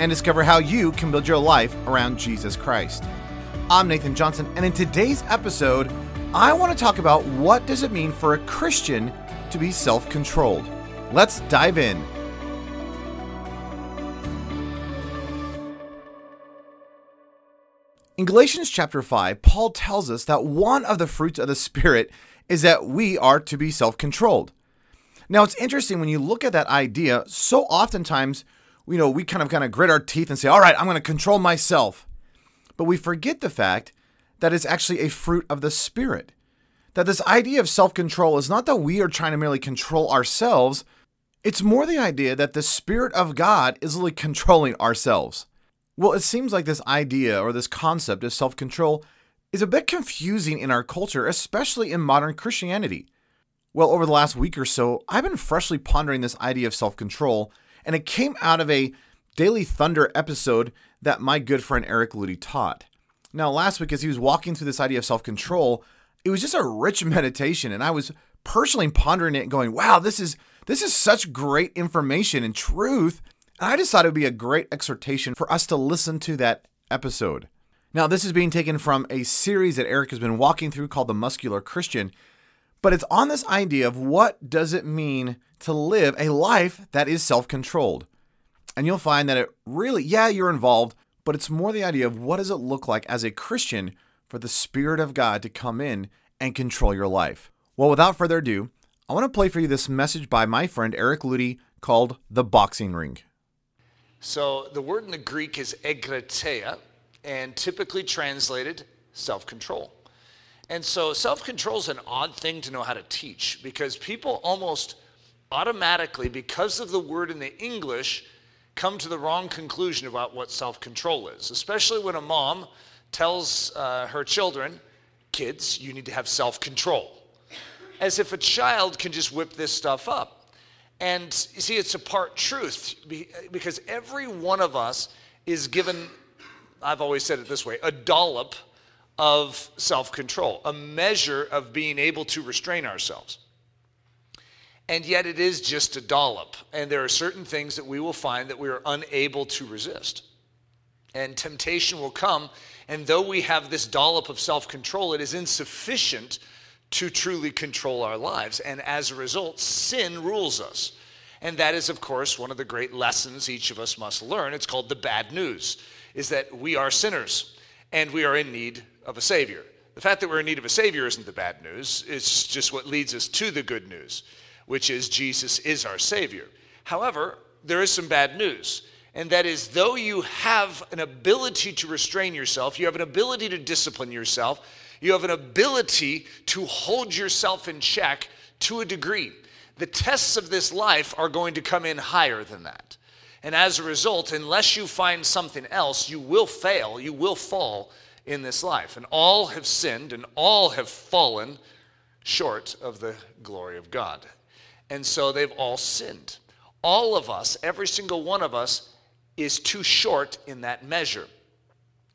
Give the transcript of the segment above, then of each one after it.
and discover how you can build your life around Jesus Christ. I'm Nathan Johnson, and in today's episode, I want to talk about what does it mean for a Christian to be self-controlled. Let's dive in. In Galatians chapter 5, Paul tells us that one of the fruits of the Spirit is that we are to be self controlled. Now, it's interesting when you look at that idea, so oftentimes you know, we kind of kind of grit our teeth and say, all right, I'm going to control myself. But we forget the fact that it's actually a fruit of the Spirit. That this idea of self control is not that we are trying to merely control ourselves, it's more the idea that the Spirit of God is really controlling ourselves. Well, it seems like this idea or this concept of self control is a bit confusing in our culture, especially in modern Christianity. Well, over the last week or so, I've been freshly pondering this idea of self control and it came out of a Daily Thunder episode that my good friend Eric Ludy taught. Now, last week, as he was walking through this idea of self control, it was just a rich meditation, and I was personally pondering it and going, wow, this is this is such great information and truth. And I just thought it would be a great exhortation for us to listen to that episode. Now, this is being taken from a series that Eric has been walking through called The Muscular Christian, but it's on this idea of what does it mean to live a life that is self controlled. And you'll find that it really, yeah, you're involved, but it's more the idea of what does it look like as a Christian for the Spirit of God to come in and control your life. Well, without further ado, I want to play for you this message by my friend Eric Ludy called The Boxing Ring. So the word in the Greek is egkrateia, and typically translated self control. And so self control is an odd thing to know how to teach because people almost automatically, because of the word in the English, come to the wrong conclusion about what self control is, especially when a mom tells uh, her children, kids, you need to have self control. As if a child can just whip this stuff up. And you see, it's a part truth because every one of us is given, I've always said it this way, a dollop of self control, a measure of being able to restrain ourselves and yet it is just a dollop. And there are certain things that we will find that we are unable to resist. And temptation will come, and though we have this dollop of self control, it is insufficient to truly control our lives. And as a result, sin rules us. And that is, of course, one of the great lessons each of us must learn. It's called the bad news, is that we are sinners and we are in need of a Savior. The fact that we're in need of a Savior isn't the bad news, it's just what leads us to the good news which is Jesus is our Savior. However, there is some bad news, and that is though you have an ability to restrain yourself, you have an ability to discipline yourself, you have an ability to hold yourself in check to a degree. The tests of this life are going to come in higher than that. And as a result, unless you find something else, you will fail, you will fall in this life. And all have sinned and all have fallen short of the glory of God. And so they've all sinned. All of us, every single one of us, is too short in that measure,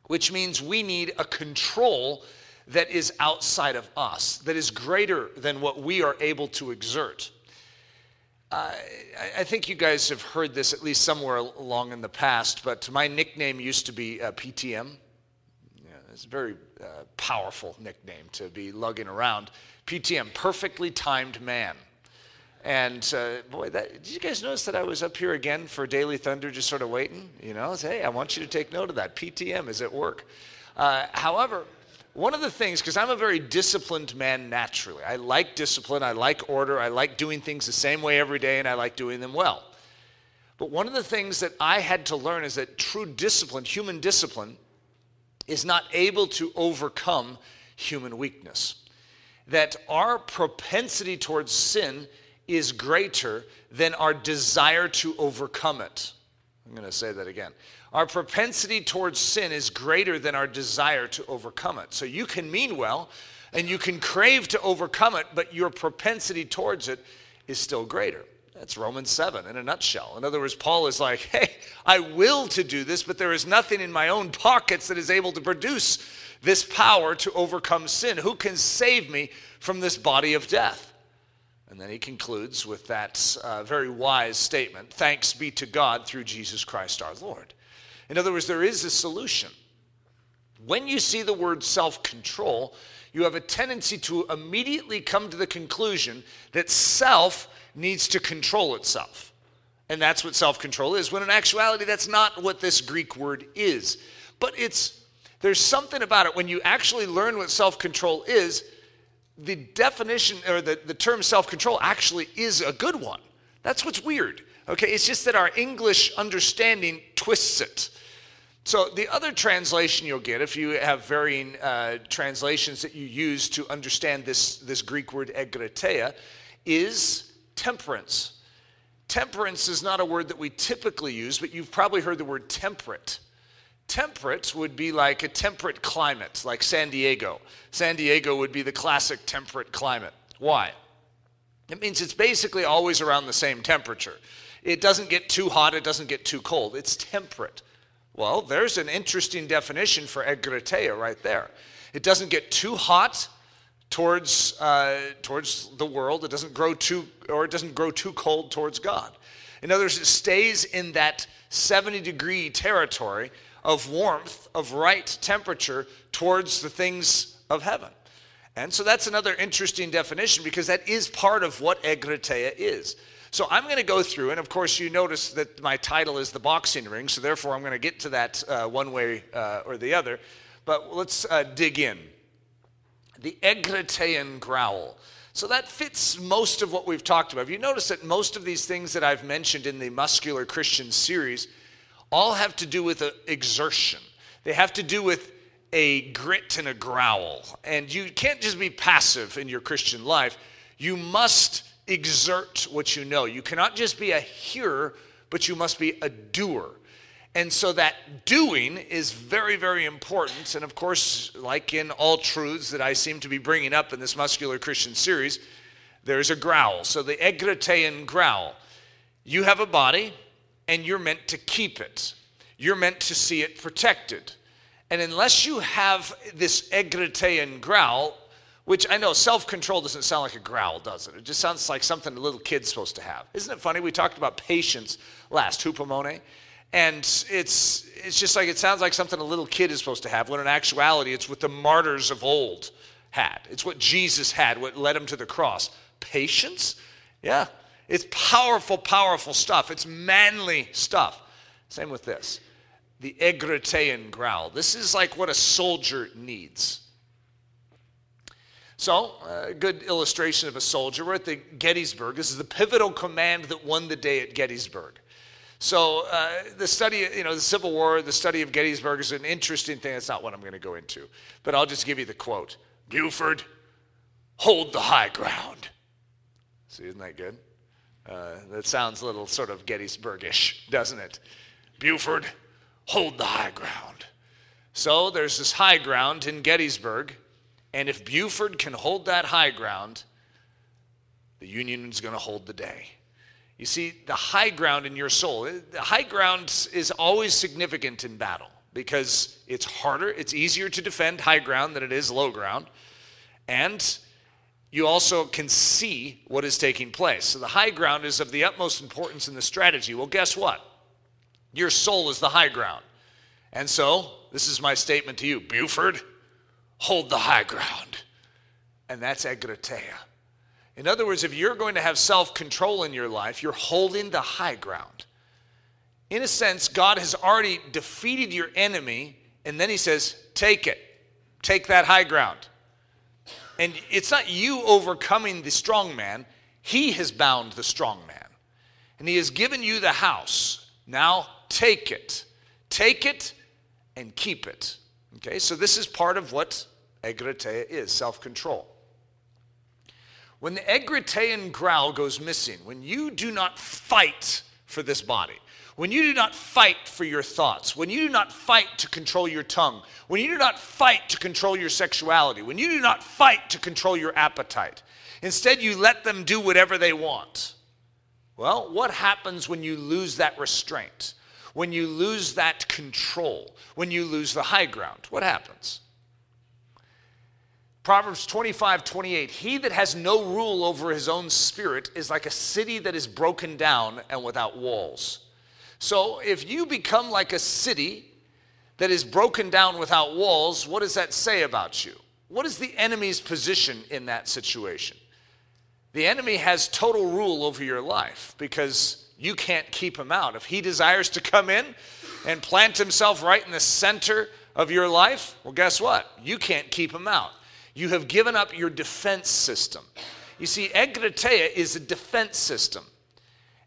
which means we need a control that is outside of us, that is greater than what we are able to exert. I think you guys have heard this at least somewhere along in the past, but my nickname used to be uh, PTM. It's a very uh, powerful nickname to be lugging around. PTM, perfectly timed man. And uh, boy, that, did you guys notice that I was up here again for Daily Thunder, just sort of waiting? You know, say, hey, I want you to take note of that. PTM is at work. Uh, however, one of the things, because I'm a very disciplined man naturally, I like discipline, I like order, I like doing things the same way every day, and I like doing them well. But one of the things that I had to learn is that true discipline, human discipline, is not able to overcome human weakness. That our propensity towards sin is greater than our desire to overcome it. I'm going to say that again. Our propensity towards sin is greater than our desire to overcome it. So you can mean well and you can crave to overcome it, but your propensity towards it is still greater. That's Romans 7 in a nutshell. In other words, Paul is like, hey, I will to do this, but there is nothing in my own pockets that is able to produce this power to overcome sin. Who can save me from this body of death? And then he concludes with that uh, very wise statement Thanks be to God through Jesus Christ our Lord. In other words, there is a solution. When you see the word self control, you have a tendency to immediately come to the conclusion that self needs to control itself. And that's what self control is, when in actuality, that's not what this Greek word is. But it's, there's something about it when you actually learn what self control is, the definition or the, the term self control actually is a good one. That's what's weird. Okay, it's just that our English understanding twists it. So, the other translation you'll get, if you have varying uh, translations that you use to understand this, this Greek word egkrateia, is temperance. Temperance is not a word that we typically use, but you've probably heard the word temperate. Temperate would be like a temperate climate, like San Diego. San Diego would be the classic temperate climate. Why? It means it's basically always around the same temperature. It doesn't get too hot, it doesn't get too cold. It's temperate. Well, there's an interesting definition for egkrateia right there. It doesn't get too hot towards, uh, towards the world. It doesn't grow too, or it doesn't grow too cold towards God. In other words, it stays in that 70 degree territory of warmth, of right temperature towards the things of heaven. And so that's another interesting definition because that is part of what egkrateia is. So I'm going to go through, and of course, you notice that my title is the boxing ring, so therefore I'm going to get to that uh, one way uh, or the other. But let's uh, dig in. The Egratian growl. So that fits most of what we've talked about. You notice that most of these things that I've mentioned in the Muscular Christian series all have to do with exertion, they have to do with a grit and a growl. And you can't just be passive in your Christian life, you must exert what you know. You cannot just be a hearer, but you must be a doer. And so that doing is very, very important. And of course, like in all truths that I seem to be bringing up in this Muscular Christian series, there's a growl. So the egratean growl. You have a body, and you're meant to keep it. You're meant to see it protected. And unless you have this egratean growl, which I know self control doesn't sound like a growl, does it? It just sounds like something a little kid's supposed to have. Isn't it funny? We talked about patience last, hupomone. And it's, it's just like it sounds like something a little kid is supposed to have, when in actuality, it's what the martyrs of old had. It's what Jesus had, what led him to the cross. Patience? Yeah. It's powerful, powerful stuff. It's manly stuff. Same with this the egratean growl. This is like what a soldier needs. So, a good illustration of a soldier. We're at the Gettysburg. This is the pivotal command that won the day at Gettysburg. So, uh, the study, you know, the Civil War, the study of Gettysburg is an interesting thing. That's not what I'm going to go into. But I'll just give you the quote Buford, hold the high ground. See, isn't that good? Uh, that sounds a little sort of Gettysburgish, doesn't it? Buford, hold the high ground. So, there's this high ground in Gettysburg and if Buford can hold that high ground, the Union is going to hold the day. You see, the high ground in your soul, eh, the high ground is always significant in battle because it's harder, it's easier to defend high ground than it is low ground. And you also can see what is taking place. So the high ground is of the utmost importance in the strategy. Well, guess what? Your soul is the high ground. And so, this is my statement to you Buford, hold the high ground. And that's egkrateia. In other words, if you're going to have self control in your life, you're holding the high ground. In a sense, God has already defeated your enemy, and then He says, Take it, take that high ground. And it's not you overcoming the strong man, He has bound the strong man. And He has given you the house. Now take it. Take it and keep it. Okay, so this is part of what egkrateia is self control. When the egratian growl goes missing, when you do not fight for this body, when you do not fight for your thoughts, when you do not fight to control your tongue, when you do not fight to control your sexuality, when you do not fight to control your appetite, instead you let them do whatever they want. Well, what happens when you lose that restraint? When you lose that control? When you lose the high ground? What happens? Proverbs 25, 28. He that has no rule over his own spirit is like a city that is broken down and without walls. So if you become like a city that is broken down without walls, what does that say about you? What is the enemy's position in that situation? The enemy has total rule over your life because you can't keep him out. If he desires to come in and plant himself right in the center of your life, well, guess what? You can't keep him out. You have given up your defense system. You see, egkrateia is a defense system.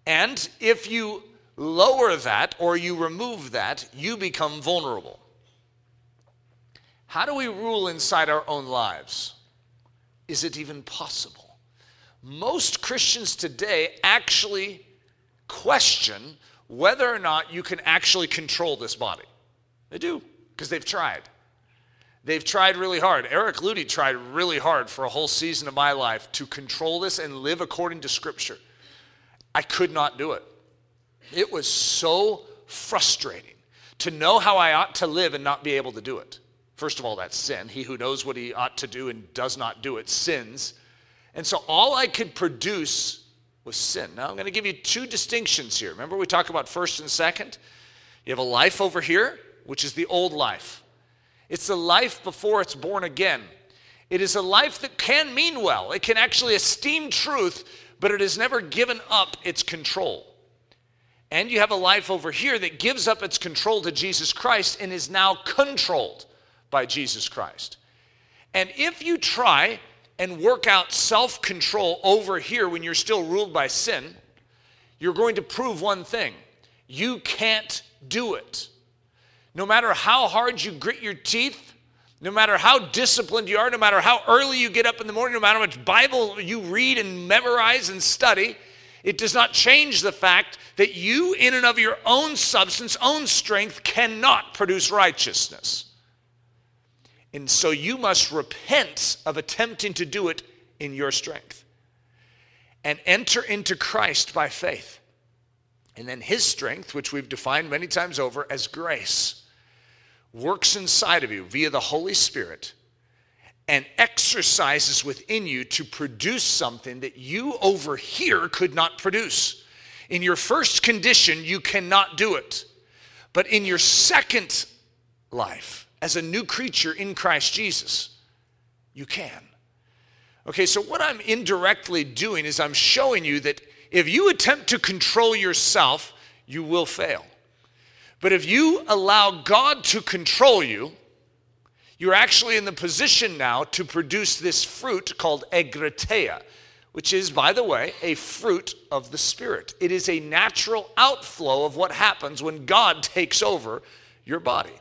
And if you lower that or you remove that, you become vulnerable. How do we rule inside our own lives? Is it even possible? Most Christians today actually question whether or not you can actually control this body. They do, because they've tried. They've tried really hard. Eric Ludy tried really hard for a whole season of my life to control this and live according to Scripture. I could not do it. It was so frustrating to know how I ought to live and not be able to do it. First of all, that's sin. He who knows what he ought to do and does not do it sins. And so all I could produce was sin. Now I'm going to give you two distinctions here. Remember, we talk about first and second? You have a life over here, which is the old life. It's a life before it's born again. It is a life that can mean well, it can actually esteem truth, but it has never given up its control. And you have a life over here that gives up its control to Jesus Christ and is now controlled by Jesus Christ. And if you try and work out self control over here when you're still ruled by sin, you're going to prove one thing you can't do it. No matter how hard you grit your teeth, no matter how disciplined you are, no matter how early you get up in the morning, no matter how much Bible you read and memorize and study, it does not change the fact that you, in and of your own substance, own strength, cannot produce righteousness. And so you must repent of attempting to do it in your strength and enter into Christ by faith. And then his strength, which we've defined many times over as grace, works inside of you via the Holy Spirit and exercises within you to produce something that you over here could not produce. In your first condition, you cannot do it. But in your second life, as a new creature in Christ Jesus, you can. Okay, so what I'm indirectly doing is I'm showing you that if you attempt to control yourself, you will fail. But if you allow God to control you, you're actually in the position now to produce this fruit called egkrateia, which is, by the way, a fruit of the Spirit. It is a natural outflow of what happens when God takes over your body.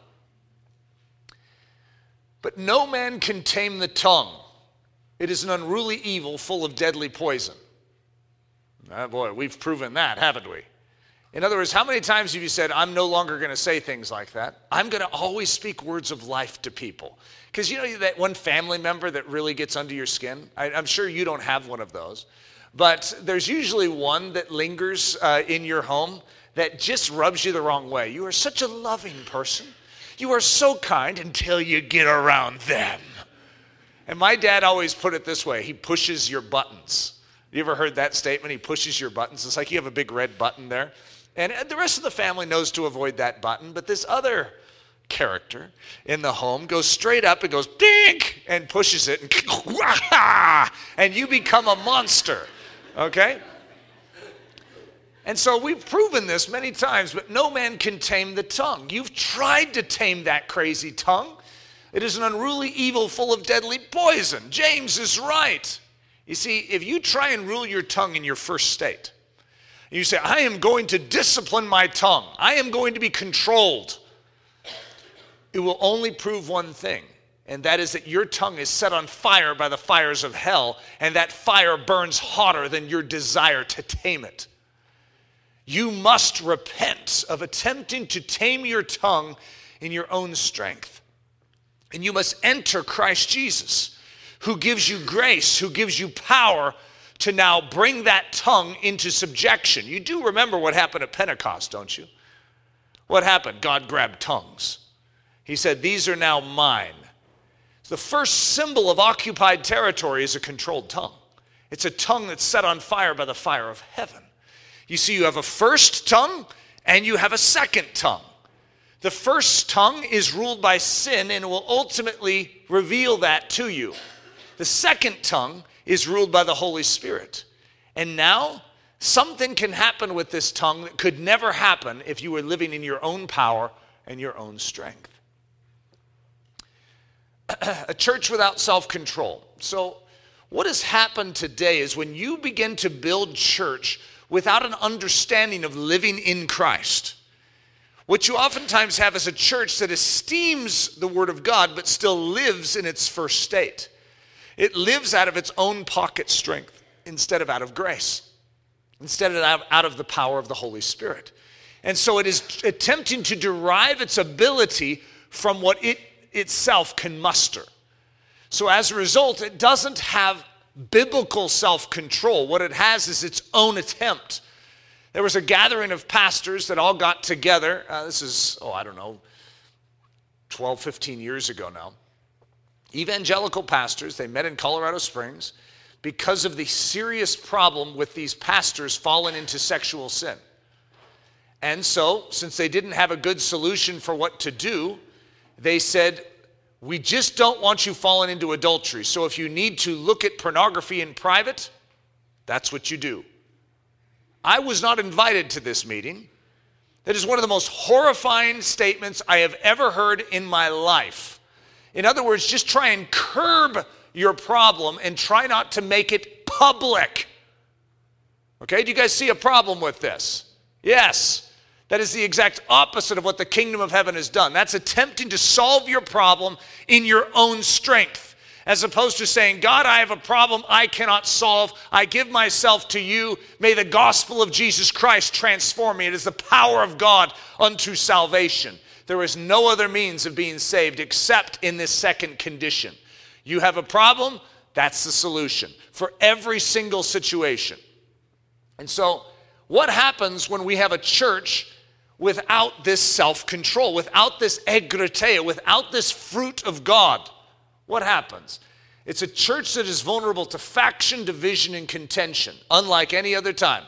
But no man can tame the tongue. It is an unruly evil full of deadly poison. Oh boy, we've proven that, haven't we? In other words, how many times have you said, I'm no longer going to say things like that? I'm going to always speak words of life to people. Because you know that one family member that really gets under your skin? I, am sure you don't have one of those. But there's usually one that lingers uh, in your home that just rubs you the wrong way. You are such a loving person. You are so kind until you get around them. And my dad always put it this way he pushes your buttons. You ever heard that statement? He pushes your buttons. It's like you have a big red button there. And uh, the rest of the family knows to avoid that button, but this other character in the home goes straight up and goes dink and pushes it and, and you become a monster. Okay? And so we've proven this many times, but no man can tame the tongue. You've tried to tame that crazy tongue. It is an unruly evil full of deadly poison. James is right. You see, if you try and rule your tongue in your first state, you say, I am going to discipline my tongue, I am going to be controlled, it will only prove one thing, and that is that your tongue is set on fire by the fires of hell, and that fire burns hotter than your desire to tame it. You must repent of attempting to tame your tongue in your own strength. And you must enter Christ Jesus, who gives you grace, who gives you power to now bring that tongue into subjection. You do remember what happened at Pentecost, don't you? What happened? God grabbed tongues. He said, These are now mine. The first symbol of occupied territory is a controlled tongue. It's a tongue that's set on fire by the fire of heaven. You see, you have a first tongue and you have a second tongue. The first tongue is ruled by sin and will ultimately reveal that to you. The second tongue is ruled by the Holy Spirit. And now, something can happen with this tongue that could never happen if you were living in your own power and your own strength. a church without self control. So, what has happened today is when you begin to build church without an understanding of living in Christ, what you oftentimes have is a church that esteems the Word of God but still lives in its first state. It lives out of its own pocket strength instead of out of grace, instead of out of the power of the Holy Spirit. And so it is attempting to derive its ability from what it itself can muster. So as a result, it doesn't have biblical self control. What it has is its own attempt. There was a gathering of pastors that all got together. Uh, this is, oh, I don't know, 12, 15 years ago now. Evangelical pastors, they met in Colorado Springs because of the serious problem with these pastors falling into sexual sin. And so, since they didn't have a good solution for what to do, they said, We just don't want you falling into adultery. So if you need to look at pornography in private, that's what you do. I was not invited to this meeting. That is one of the most horrifying statements I have ever heard in my life. In other words, just try and curb your problem and try not to make it public. Okay, do you guys see a problem with this? Yes. That is the exact opposite of what the kingdom of heaven has done. That's attempting to solve your problem in your own strength, as opposed to saying, God, I have a problem I cannot solve. I give myself to you. May the gospel of Jesus Christ transform me. It is the power of God unto salvation. There is no other means of being saved except in this second condition. You have a problem, that's the solution for every single situation. And so, what happens when we have a church without this self control, without this egkrateia, without this fruit of God, what happens? It's a church that is vulnerable to faction, division, and contention, unlike any other time.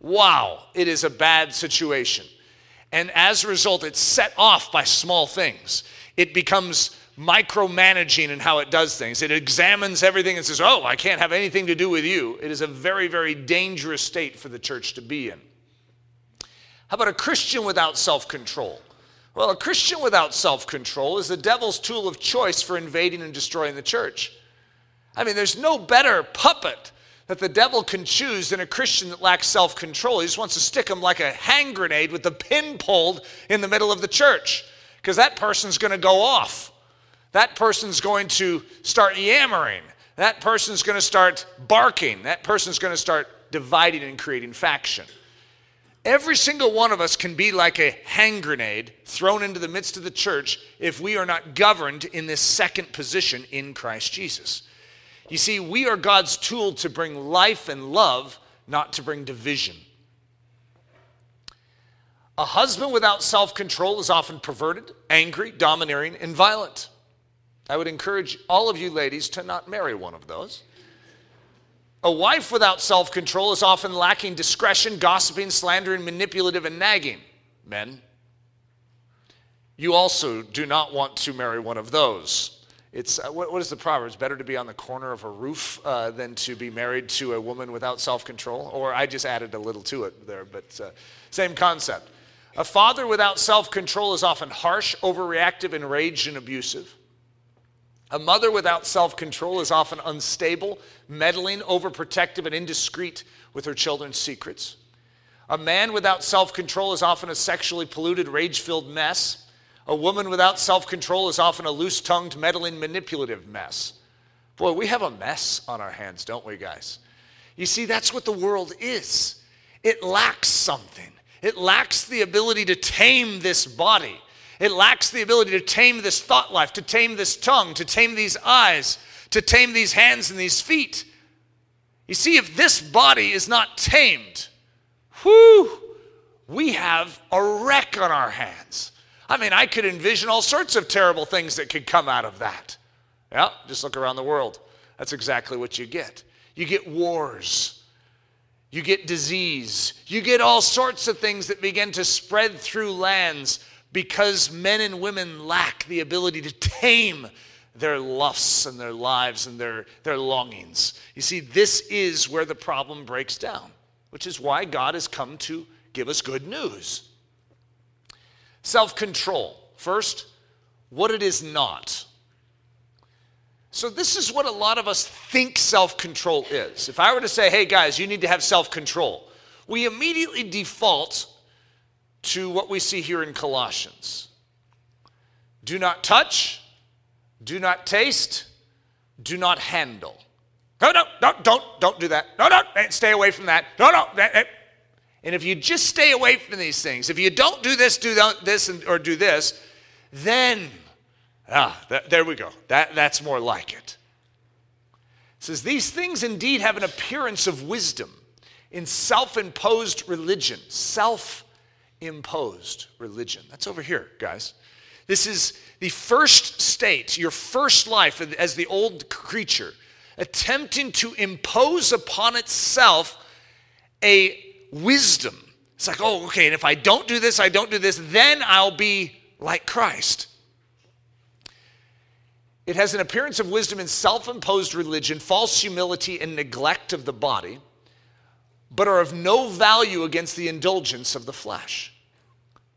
Wow, it is a bad situation. And as a result, it's set off by small things. It becomes micromanaging in how it does things. It examines everything and says, Oh, I can't have anything to do with you. It is a very, very dangerous state for the church to be in. How about a Christian without self control? Well, a Christian without self control is the devil's tool of choice for invading and destroying the church. I mean, there's no better puppet that the devil can choose than a Christian that lacks self control. He just wants to stick him like a hand grenade with the pin pulled in the middle of the church because that person's going to go off. That person's going to start yammering. That person's going to start barking. That person's going to start dividing and creating faction. Every single one of us can be like a hand grenade thrown into the midst of the church if we are not governed in this second position in Christ Jesus. You see, we are God's tool to bring life and love, not to bring division. A husband without self control is often perverted, angry, domineering, and violent. I would encourage all of you ladies to not marry one of those. A wife without self control is often lacking discretion, gossiping, slandering, manipulative, and nagging. Men, you also do not want to marry one of those. It's uh, what, what is the proverb? It's better to be on the corner of a roof uh, than to be married to a woman without self control. Or I just added a little to it there, but uh, same concept. A father without self control is often harsh, overreactive, enraged, and abusive. A mother without self control is often unstable, meddling, overprotective, and indiscreet with her children's secrets. A man without self control is often a sexually polluted, rage filled mess. A woman without self control is often a loose tongued, meddling, manipulative mess. Boy, we have a mess on our hands, don't we, guys? You see, that's what the world is. It lacks something, it lacks the ability to tame this body. It lacks the ability to tame this thought life, to tame this tongue, to tame these eyes, to tame these hands and these feet. You see, if this body is not tamed, whew, we have a wreck on our hands. I mean, I could envision all sorts of terrible things that could come out of that. Yeah, just look around the world. That's exactly what you get. You get wars. You get disease. You get all sorts of things that begin to spread through lands because men and women lack the ability to tame their lusts and their lives and their, their longings. You see, this is where the problem breaks down, which is why God has come to give us good news. Self control. First, what it is not. So, this is what a lot of us think self control is. If I were to say, hey guys, you need to have self control, we immediately default to what we see here in Colossians do not touch, do not taste, do not handle. No, no, no, don't, don't do that. No, no, stay away from that. No, no. And if you just stay away from these things, if you don't do this, do this, or do this, then, ah, that, there we go. That, that's more like it. It says, These things indeed have an appearance of wisdom in self imposed religion, self imposed religion. That's over here, guys. This is the first state, your first life as the old creature, attempting to impose upon itself a wisdom. It's like, oh, okay, and if I don't do this, I don't do this, then I'll be like Christ. It has an appearance of wisdom in self imposed religion, false humility, and neglect of the body but are of no value against the indulgence of the flesh.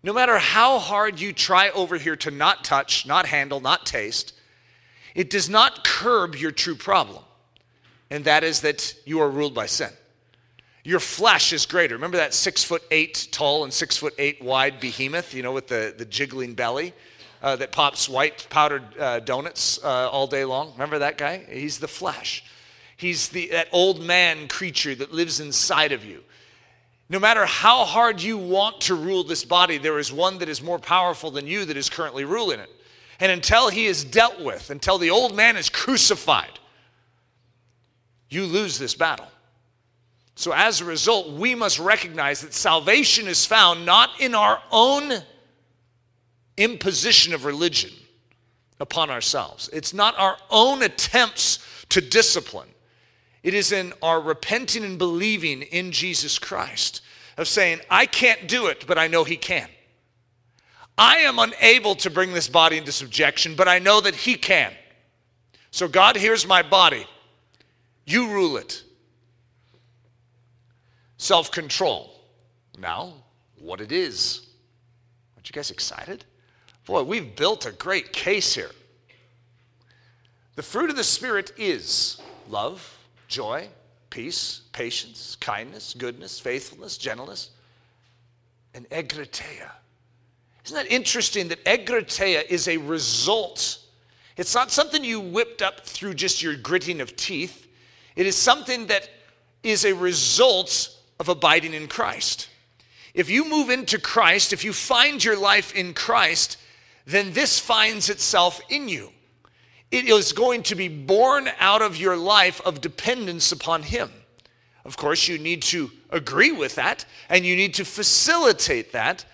No matter how hard you try over here to not touch, not handle, not taste, it does not curb your true problem, and that is that you are ruled by sin. Your flesh is greater. Remember that six foot eight tall and six foot eight wide behemoth, you know, with the, the jiggling belly uh, that pops white powdered uh, donuts uh, all day long? Remember that guy? He's the flesh. He's the, that old man creature that lives inside of you. No matter how hard you want to rule this body, there is one that is more powerful than you that is currently ruling it. And until he is dealt with, until the old man is crucified, you lose this battle. So, as a result, we must recognize that salvation is found not in our own imposition of religion upon ourselves, it's not our own attempts to discipline. It is in our repenting and believing in Jesus Christ, of saying, I can't do it, but I know He can. I am unable to bring this body into subjection, but I know that He can. So, God, here's my body. You rule it. Self control. Now, what it is. Aren't you guys excited? Boy, we've built a great case here. The fruit of the Spirit is love, joy, peace, patience, kindness, goodness, faithfulness, gentleness, and egkrateia. Isn't that interesting that egkrateia is a result? It's not something you whipped up through just your gritting of teeth. It is something that is a result of abiding in Christ. If you move into Christ, if you find your life in Christ, then this finds itself in you. It is going to be born out of your life of dependence upon Him. Of course, you need to agree with that and you need to facilitate that,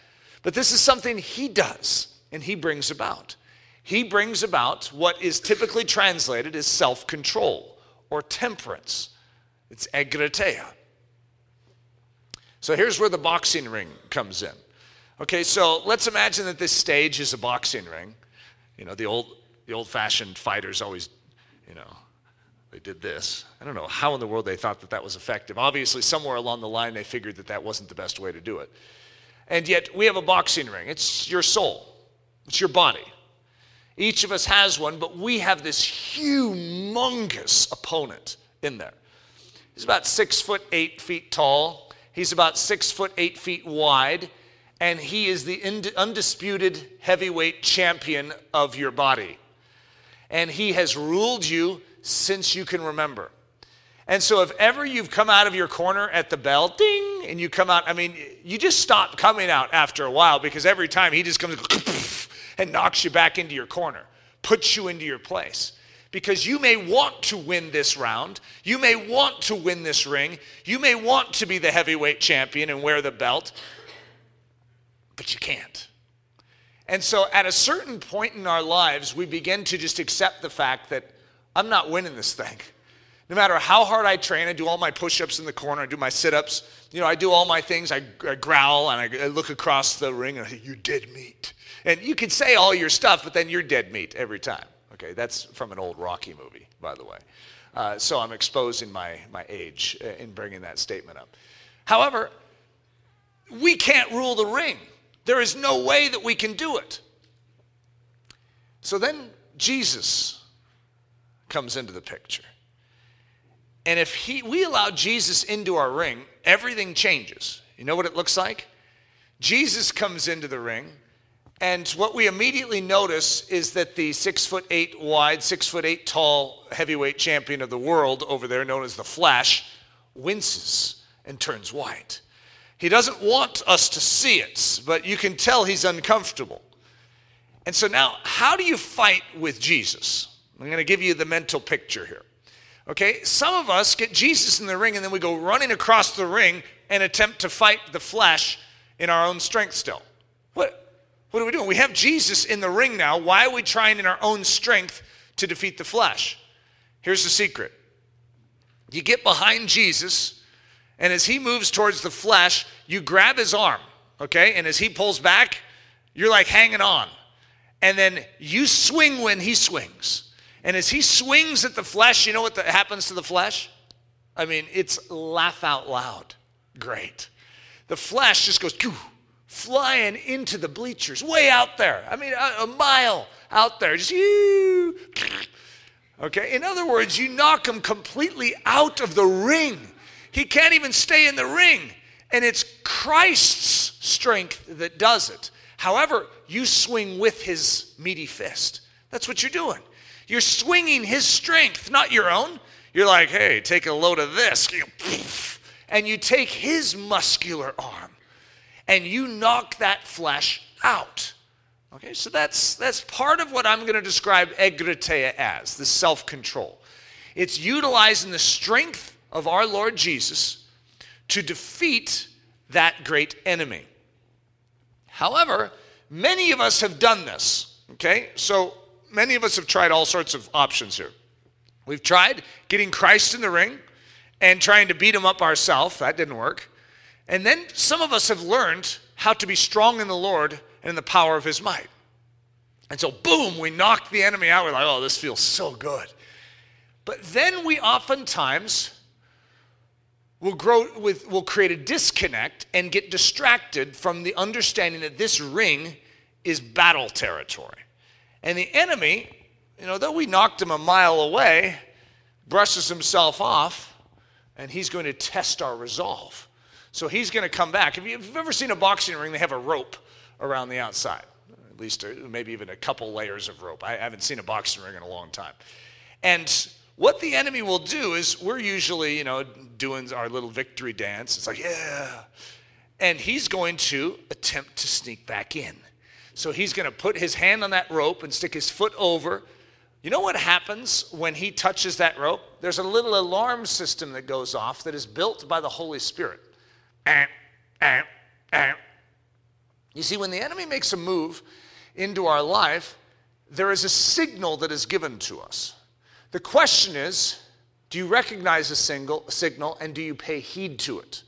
But this is something he does and he brings about. He brings about what is typically translated as self control or temperance. It's egkrateia. So here's where the boxing ring comes in. Okay, so let's imagine that this stage is a boxing ring. You know, the old the old-fashioned fighters always, you know, they did this. I don't know how in the world they thought that that was effective. Obviously, somewhere along the line they figured that that wasn't the best way to do it. And yet, we have a boxing ring. It's your soul. It's your body. Each of us has one, but we have this humongous opponent in there. He's about six foot eight feet tall. He's about six foot eight feet wide, and he is the undisputed heavyweight champion of your body. And he has ruled you since you can remember. And so, if ever you've come out of your corner at the bell, ding, and you come out, I mean, you just stop coming out after a while because every time he just comes and knocks you back into your corner, puts you into your place. Because you may want to win this round, you may want to win this ring, you may want to be the heavyweight champion and wear the belt, but you can't. And so, at a certain point in our lives, we begin to just accept the fact that I'm not winning this thing. No matter how hard I train, I do all my push ups in the corner, I do my sit ups, you know, I do all my things. I, I growl and I, I, look across the ring and I say, You're dead meat. And you can say all your stuff, but then you're dead meat every time. Okay, that's from an old Rocky movie, by the way. Uh, so I'm exposing my, my age uh, in bringing that statement up. However, we can't rule the ring. There is no way that we can do it. So then Jesus comes into the picture. And if he, we allow Jesus into our ring, everything changes. You know what it looks like? Jesus comes into the ring, and what we immediately notice is that the six foot eight wide, six foot eight tall heavyweight champion of the world over there, known as the Flash, winces and turns white. He doesn't want us to see it, but you can tell he's uncomfortable. And so now, how do you fight with Jesus? I'm going to give you the mental picture here. Okay, some of us get Jesus in the ring and then we go running across the ring and attempt to fight the flesh in our own strength still. What, what are we doing? We have Jesus in the ring now. Why are we trying in our own strength to defeat the flesh? Here's the secret you get behind Jesus, and as he moves towards the flesh, you grab his arm, okay? And as he pulls back, you're like hanging on. And then you swing when he swings. And as he swings at the flesh, you know what the, happens to the flesh? I mean, it's laugh out loud. Great. The flesh just goes flying into the bleachers, way out there. I mean, a, a mile out there. Just you. Okay. In other words, you knock him completely out of the ring. He can't even stay in the ring. And it's Christ's strength that does it. However, you swing with his meaty fist. That's what you're doing. You're swinging his strength, not your own. You're like, hey, take a load of this. And you take his muscular arm and you knock that flesh out. Okay, so that's, that's part of what I'm going to describe egkrateia as the self control. It's utilizing the strength of our Lord Jesus to defeat that great enemy. However, many of us have done this. Okay, so many of us have tried all sorts of options here. We've tried getting Christ in the ring and trying to beat him up ourselves. That didn't work. And then some of us have learned how to be strong in the Lord and in the power of his might. And so, boom, we knock the enemy out. We're like, oh, this feels so good. But then we oftentimes will grow with will create a disconnect and get distracted from the understanding that this ring is battle territory. And the enemy, you know, though we knocked him a mile away, brushes himself off, and he's going to test our resolve. So he's going to come back. If you've ever seen a boxing ring, they have a rope around the outside, at least uh, maybe even a couple layers of rope. I haven't seen a boxing ring in a long time. And what the enemy will do is we're usually, you know, doing our little victory dance. It's like, yeah. And he's going to attempt to sneak back in. So he's going to put his hand on that rope and stick his foot over. You know what happens when he touches that rope? There's a little alarm system that goes off that is built by the Holy Spirit. You see, when the enemy makes a move into our life, there is a signal that is given to us. The question is do you recognize a single, signal and do you pay heed to it?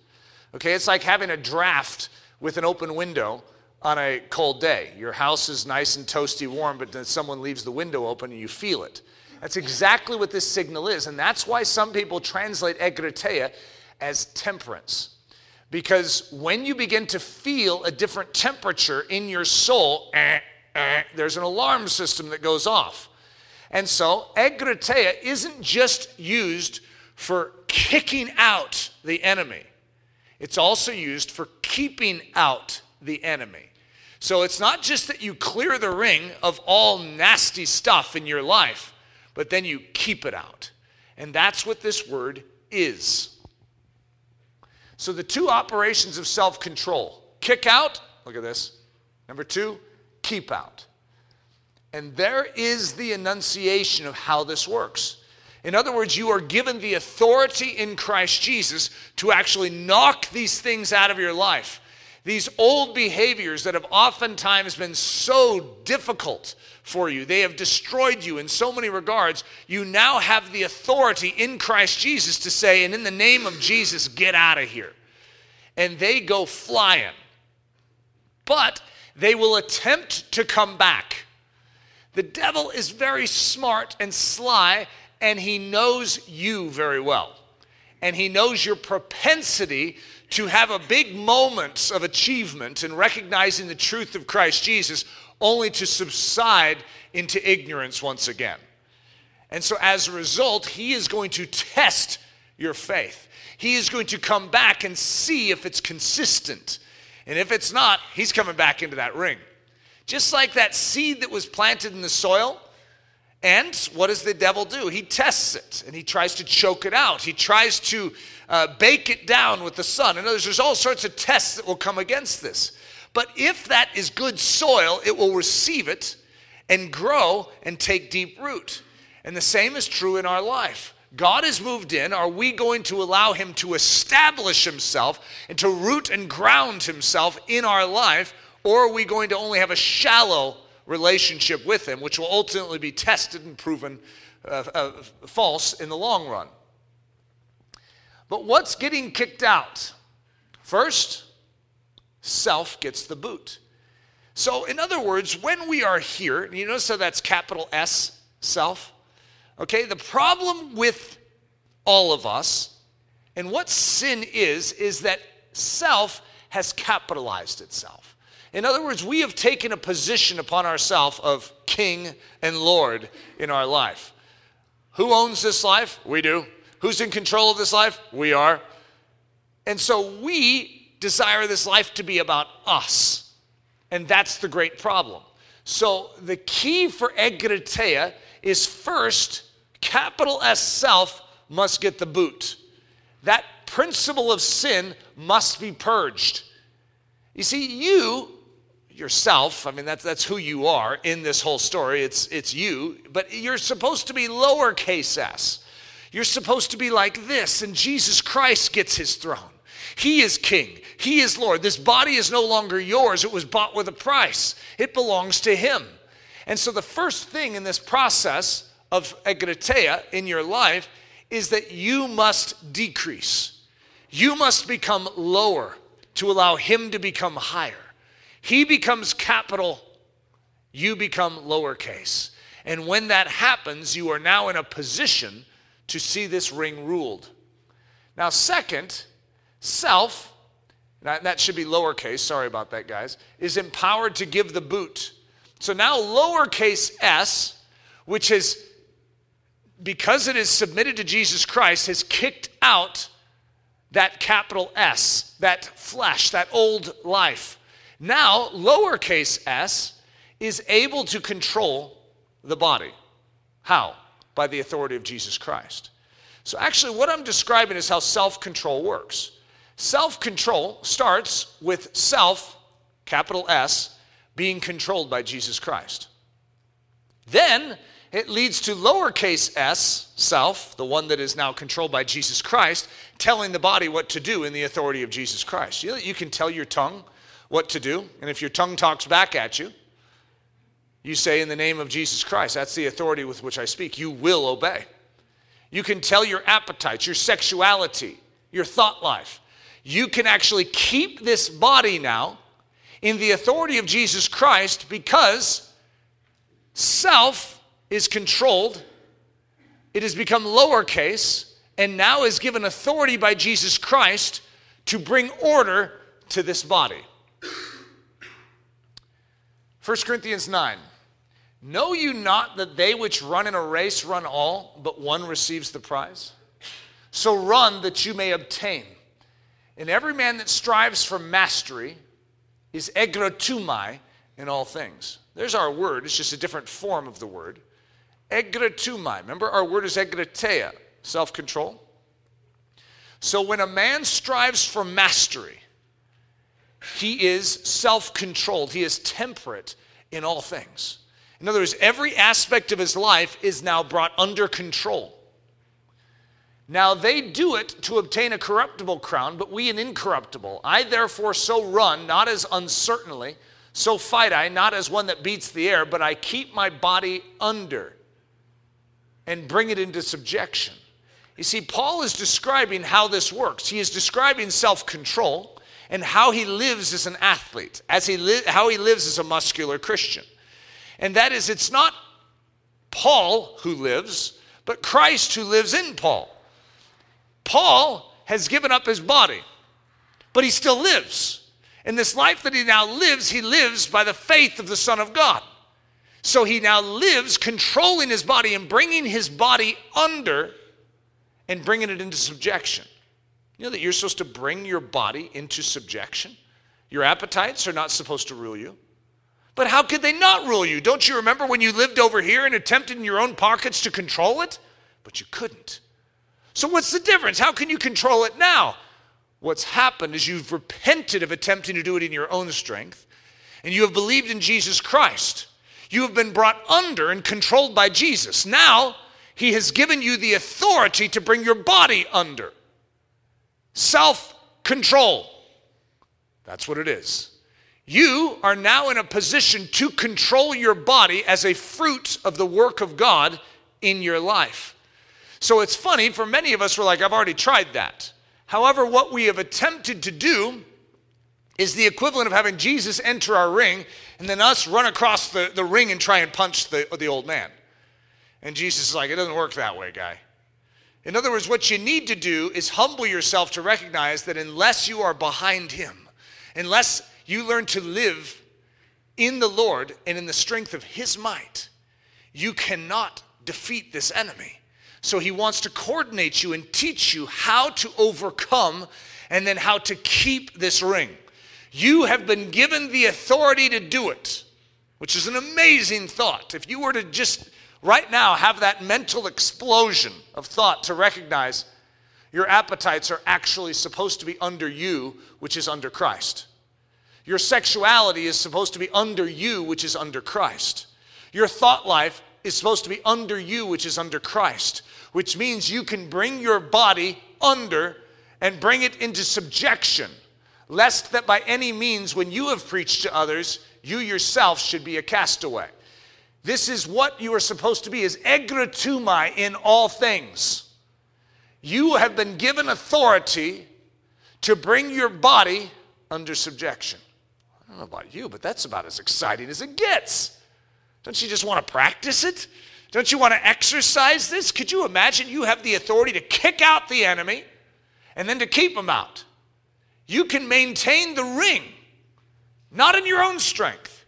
Okay, it's like having a draft with an open window on a cold day. Your house is nice and toasty warm, but then someone leaves the window open and you feel it. That's exactly what this signal is. And that's why some people translate egkrateia as temperance. Because when you begin to feel a different temperature in your soul, eh, eh, there's an alarm system that goes off. And so, egkrateia isn't just used for kicking out the enemy, it's also used for keeping out the enemy. So, it's not just that you clear the ring of all nasty stuff in your life, but then you keep it out. And that's what this word is. So, the two operations of self control kick out, look at this. Number two, keep out. And there is the enunciation of how this works. In other words, you are given the authority in Christ Jesus to actually knock these things out of your life. These old behaviors that have oftentimes been so difficult for you, they have destroyed you in so many regards. You now have the authority in Christ Jesus to say, and in the name of Jesus, get out of here. And they go flying. But they will attempt to come back. The devil is very smart and sly, and he knows you very well. And he knows your propensity to have a big moment of achievement in recognizing the truth of Christ Jesus, only to subside into ignorance once again. And so, as a result, he is going to test your faith. He is going to come back and see if it's consistent. And if it's not, he's coming back into that ring. Just like that seed that was planted in the soil. And what does the devil do? He tests it and he tries to choke it out. He tries to uh, bake it down with the sun. In other words, there's all sorts of tests that will come against this. But if that is good soil, it will receive it and grow and take deep root. And the same is true in our life. God has moved in. Are we going to allow Him to establish Himself and to root and ground Himself in our life? Or are we going to only have a shallow relationship with Him, which will ultimately be tested and proven uh, uh, false in the long run? But what's getting kicked out? First, self gets the boot. So, in other words, when we are here, you notice how that's capital S, self? Okay, the problem with all of us and what sin is, is that self has capitalized itself. In other words, we have taken a position upon ourselves of king and lord in our life. Who owns this life? We do. Who's in control of this life? We are. And so we desire this life to be about us. And that's the great problem. So the key for egkrateia is first, capital S self must get the boot. That principle of sin must be purged. You see, you yourself. I mean, that's, that's who you are in this whole story. It's, it's you, but you're supposed to be lowercase s. You're supposed to be like this, and Jesus Christ gets his throne. He is king. He is Lord. This body is no longer yours. It was bought with a price. It belongs to him. And so the first thing in this process of egkrateia in your life is that you must decrease. You must become lower to allow him to become higher. He becomes capital, you become lowercase. And when that happens, you are now in a position to see this ring ruled. Now, second, self, that should be lowercase, sorry about that, guys, is empowered to give the boot. So now, lowercase s, which is because it is submitted to Jesus Christ, has kicked out that capital S, that flesh, that old life. Now, lowercase s is able to control the body. How? By the authority of Jesus Christ. So, actually, what I'm describing is how self control works. Self control starts with self, capital S, being controlled by Jesus Christ. Then it leads to lowercase s, self, the one that is now controlled by Jesus Christ, telling the body what to do in the authority of Jesus Christ. You, know, you can tell your tongue what to do. And if your tongue talks back at you, you say, In the name of Jesus Christ, that's the authority with which I speak, you will obey. You can tell your appetites, your sexuality, your thought life. You can actually keep this body now in the authority of Jesus Christ because self is controlled, it has become lowercase, and now is given authority by Jesus Christ to bring order to this body. 1 Corinthians 9. Know you not that they which run in a race run all, but one receives the prize? So run that you may obtain. And every man that strives for mastery is egkratumai in all things. There's our word, it's just a different form of the word. Egkratumai. Remember, our word is egkrateia, self control. So when a man strives for mastery, he is self controlled, he is temperate in all things. In other words, every aspect of his life is now brought under control. Now they do it to obtain a corruptible crown, but we an incorruptible. I therefore so run, not as uncertainly, so fight I, not as one that beats the air, but I keep my body under and bring it into subjection. You see, Paul is describing how this works. He is describing self control and how he lives as an athlete, as he li- how he lives as a muscular Christian. And that is, it's not Paul who lives, but Christ who lives in Paul. Paul has given up his body, but he still lives. In this life that he now lives, he lives by the faith of the Son of God. So he now lives controlling his body and bringing his body under and bringing it into subjection. You know that you're supposed to bring your body into subjection? Your appetites are not supposed to rule you. But how could they not rule you? Don't you remember when you lived over here and attempted in your own pockets to control it? But you couldn't. So, what's the difference? How can you control it now? What's happened is you've repented of attempting to do it in your own strength, and you have believed in Jesus Christ. You have been brought under and controlled by Jesus. Now, He has given you the authority to bring your body under. Self control. That's what it is. You are now in a position to control your body as a fruit of the work of God in your life. So it's funny, for many of us, we're like, I've already tried that. However, what we have attempted to do is the equivalent of having Jesus enter our ring and then us run across the, the ring and try and punch the, the old man. And Jesus is like, it doesn't work that way, guy. In other words, what you need to do is humble yourself to recognize that unless you are behind him, unless you learn to live in the Lord and in the strength of his might, you cannot defeat this enemy. So he wants to coordinate you and teach you how to overcome and then how to keep this ring. You have been given the authority to do it, which is an amazing thought. If you were to just right now have that mental explosion of thought to recognize your appetites are actually supposed to be under you, which is under Christ. Your sexuality is supposed to be under you, which is under Christ. Your thought life is supposed to be under you, which is under Christ, which means you can bring your body under and bring it into subjection, lest that by any means, when you have preached to others, you yourself should be a castaway. This is what you are supposed to be, is egkratumai in all things. You have been given authority to bring your body under subjection. I don't know about you, but that's about as exciting as it gets. Don't you just want to practice it? Don't you want to exercise this? Could you imagine you have the authority to kick out the enemy and then to keep him out? You can maintain the ring, not in your own strength,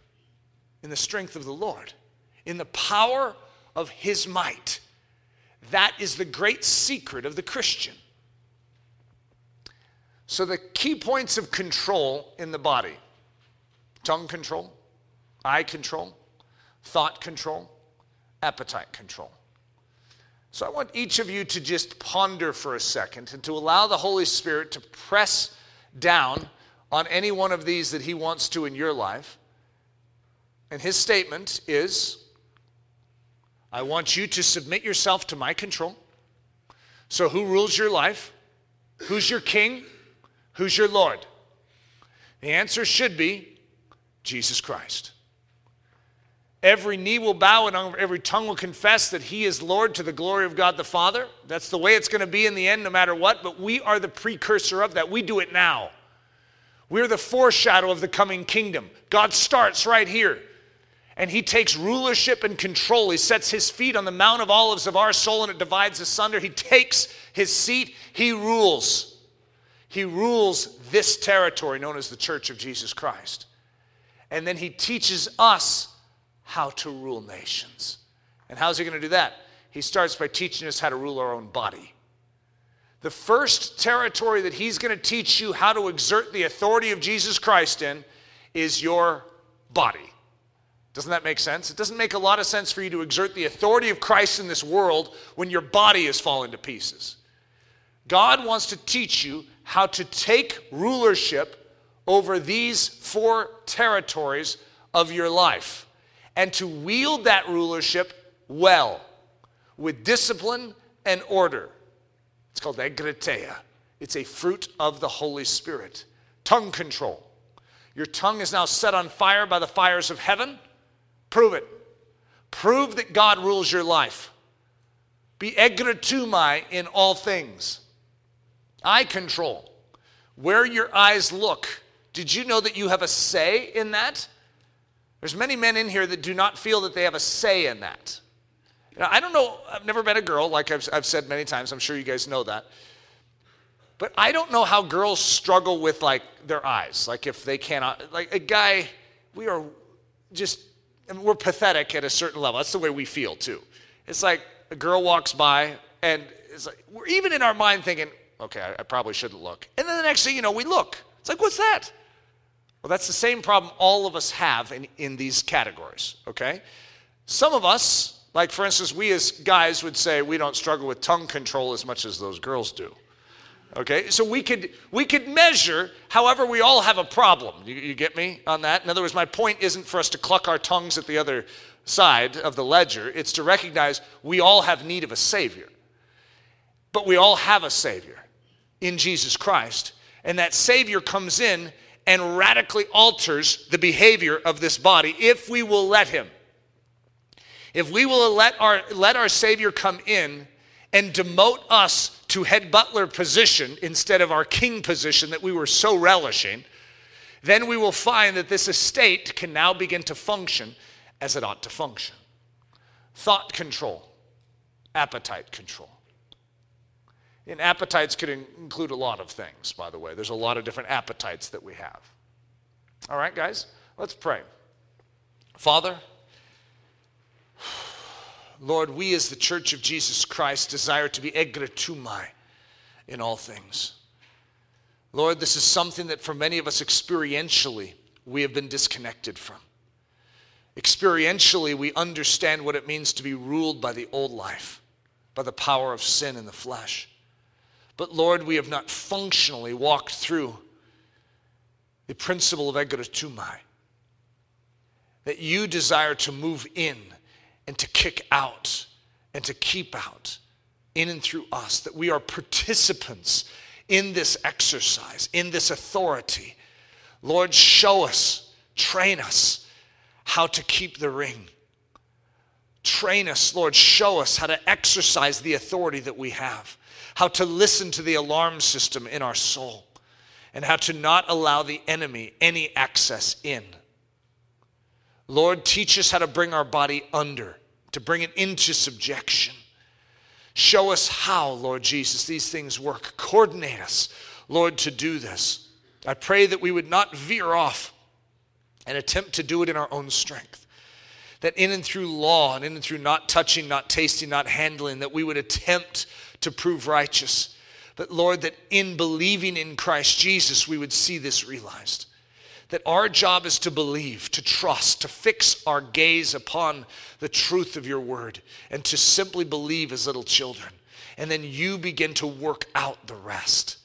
in the strength of the Lord, in the power of his might. That is the great secret of the Christian. So, the key points of control in the body tongue control, eye control, thought control, appetite control. So I want each of you to just ponder for a second and to allow the Holy Spirit to press down on any one of these that He wants to in your life. And His statement is I want you to submit yourself to my control. So, who rules your life? Who's your king? Who's your Lord? The answer should be Jesus Christ. Every knee will bow and every tongue will confess that He is Lord to the glory of God the Father. That's the way it's going to be in the end, no matter what. But we are the precursor of that. We do it now. We're the foreshadow of the coming kingdom. God starts right here. And He takes rulership and control. He sets His feet on the Mount of Olives of our soul and it divides asunder. He takes His seat. He rules. He rules this territory known as the Church of Jesus Christ. And then He teaches us how to rule nations. And how's he going to do that? He starts by teaching us how to rule our own body. The first territory that he's going to teach you how to exert the authority of Jesus Christ in is your body. Doesn't that make sense? It doesn't make a lot of sense for you to exert the authority of Christ in this world when your body is falling to pieces. God wants to teach you how to take rulership over these four territories of your life and to wield that rulership well with discipline and order. It's called egkrateia. It's a fruit of the Holy Spirit. Tongue control. Your tongue is now set on fire by the fires of heaven. Prove it. Prove that God rules your life. Be egkratumai in all things. Eye control. Where your eyes look. Did you know that you have a say in that? There's many men in here that do not feel that they have a say in that. I don't know, I've never met a girl, like I've, I've said many times, I'm sure you guys know that. But I don't know how girls struggle with like their eyes. Like if they cannot, like a guy, we are just, I mean, we're pathetic at a certain level. That's the way we feel too. It's like a girl walks by and it's like, we're even in our mind thinking, okay, I, I probably shouldn't look. And then the next thing you know, we look. It's like, what's that? Well, that's the same problem all of us have in, in these categories, okay? Some of us, like for instance, we as guys would say we don't struggle with tongue control as much as those girls do. Okay, so we could we could measure. However, we all have a problem. You, you, get me on that? In other words, my point isn't for us to cluck our tongues at the other side of the ledger. It's to recognize we all have need of a savior, but we all have a savior in Jesus Christ, and that savior comes in and radically alters the behavior of this body if we will let him. If we will let our, let our Savior come in and demote us to head butler position instead of our king position that we were so relishing, then we will find that this estate can now begin to function as it ought to function. Thought control, appetite control. And appetites could include a lot of things, by the way. There's a lot of different appetites that we have. All right, guys, let's pray. Father, Lord, we as the church of Jesus Christ desire to be egkratumai in all things. Lord, this is something that for many of us experientially we have been disconnected from. Experientially, we understand what it means to be ruled by the old life, by the power of sin in the flesh. But Lord, we have not functionally walked through the principle of egkratumai. That you desire to move in and to kick out and to keep out in and through us. That we are participants in this exercise, in this authority. Lord, show us, train us how to keep the ring. Train us, Lord, show us how to exercise the authority that we have how to listen to the alarm system in our soul, and how to not allow the enemy any access in. Lord, teach us how to bring our body under, to bring it into subjection. Show us how, Lord Jesus, these things work. Coordinate us, Lord, to do this. I pray that we would not veer off and attempt to do it in our own strength. That in and through law and in and through not touching, not tasting, not handling, that we would attempt to prove righteous. But Lord, that in believing in Christ Jesus, we would see this realized. That our job is to believe, to trust, to fix our gaze upon the truth of your word, and to simply believe as little children. And then you begin to work out the rest.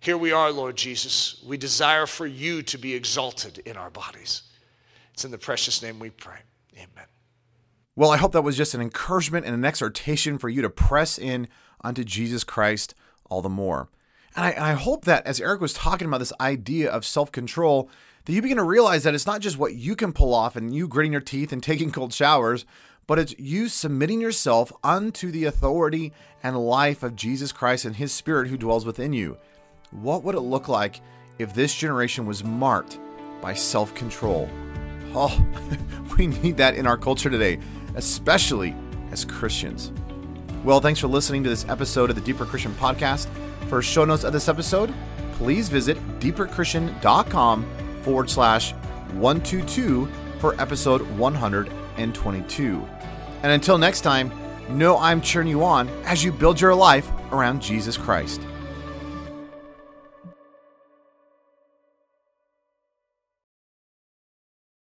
Here we are, Lord Jesus. We desire for you to be exalted in our bodies. It's in the precious name we pray. Amen. Well, I hope that was just an encouragement and an exhortation for you to press in unto Jesus Christ all the more. And I, and I hope that as Eric was talking about this idea of self control, that you begin to realize that it's not just what you can pull off and you gritting your teeth and taking cold showers, but it's you submitting yourself unto the authority and life of Jesus Christ and His Spirit who dwells within you. What would it look like if this generation was marked by self control? Oh, we need that in our culture today, especially as Christians. Well, thanks for listening to this episode of the Deeper Christian Podcast. For show notes of this episode, please visit deeperchristian.com forward slash 122 for episode 122. And until next time, know I'm cheering you on as you build your life around Jesus Christ.